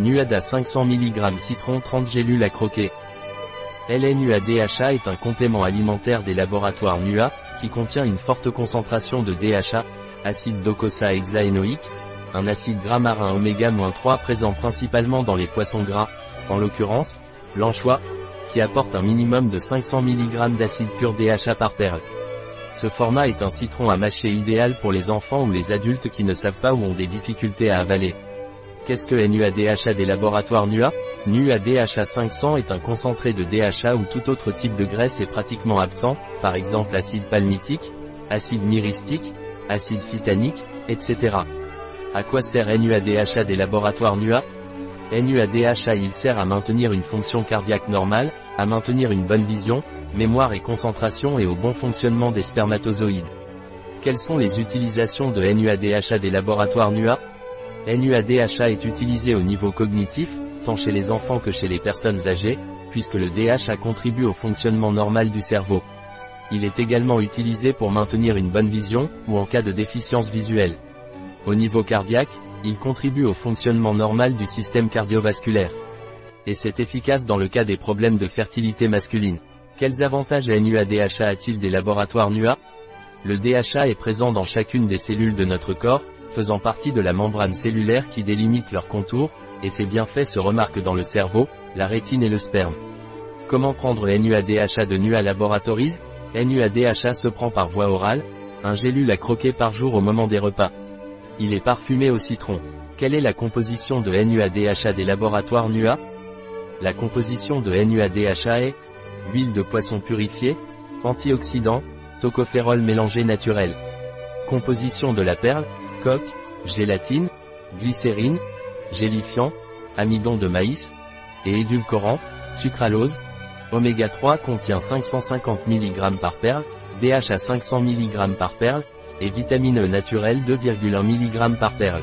Nuada 500 mg citron 30 gélules à croquer. LNUA-DHA est un complément alimentaire des laboratoires NUA, qui contient une forte concentration de DHA, acide docosa hexaénoïque, un acide gras marin oméga-3 présent principalement dans les poissons gras, en l'occurrence, l'anchois, qui apporte un minimum de 500 mg d'acide pur DHA par perle. Ce format est un citron à mâcher idéal pour les enfants ou les adultes qui ne savent pas ou ont des difficultés à avaler. Qu'est-ce que NUADHA des laboratoires NUA NUADHA 500 est un concentré de DHA où tout autre type de graisse est pratiquement absent, par exemple acide palmitique, acide myristique, acide phytanique, etc. À quoi sert NUADHA des laboratoires NUA NUADHA il sert à maintenir une fonction cardiaque normale, à maintenir une bonne vision, mémoire et concentration et au bon fonctionnement des spermatozoïdes. Quelles sont les utilisations de NUADHA des laboratoires NUA NUADHA est utilisé au niveau cognitif, tant chez les enfants que chez les personnes âgées, puisque le DHA contribue au fonctionnement normal du cerveau. Il est également utilisé pour maintenir une bonne vision, ou en cas de déficience visuelle. Au niveau cardiaque, il contribue au fonctionnement normal du système cardiovasculaire. Et c'est efficace dans le cas des problèmes de fertilité masculine. Quels avantages NUADHA a-t-il des laboratoires NUA Le DHA est présent dans chacune des cellules de notre corps, faisant partie de la membrane cellulaire qui délimite leur contour, et ses bienfaits se remarquent dans le cerveau, la rétine et le sperme. Comment prendre NUADHA de NUA Laboratories? NUADHA se prend par voie orale, un gélule à croquer par jour au moment des repas. Il est parfumé au citron. Quelle est la composition de NUADHA des laboratoires NUA La composition de NUADHA est huile de poisson purifiée, antioxydants, tocophérol mélangé naturel. Composition de la perle, coque, gélatine, glycérine, gélifiant, amidon de maïs, et édulcorant, sucralose. Oméga 3 contient 550 mg par perle, DHA 500 mg par perle, et vitamine E naturelle 2,1 mg par perle.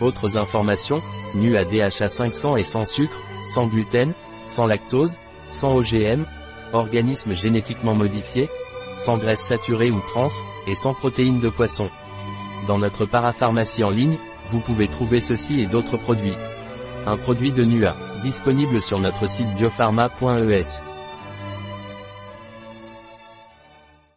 Autres informations, nu à DHA 500 et sans sucre, sans gluten, sans lactose, sans OGM, organisme génétiquement modifié, sans graisse saturée ou trans, et sans protéines de poisson. Dans notre parapharmacie en ligne, vous pouvez trouver ceci et d'autres produits. Un produit de NUA, disponible sur notre site biopharma.es.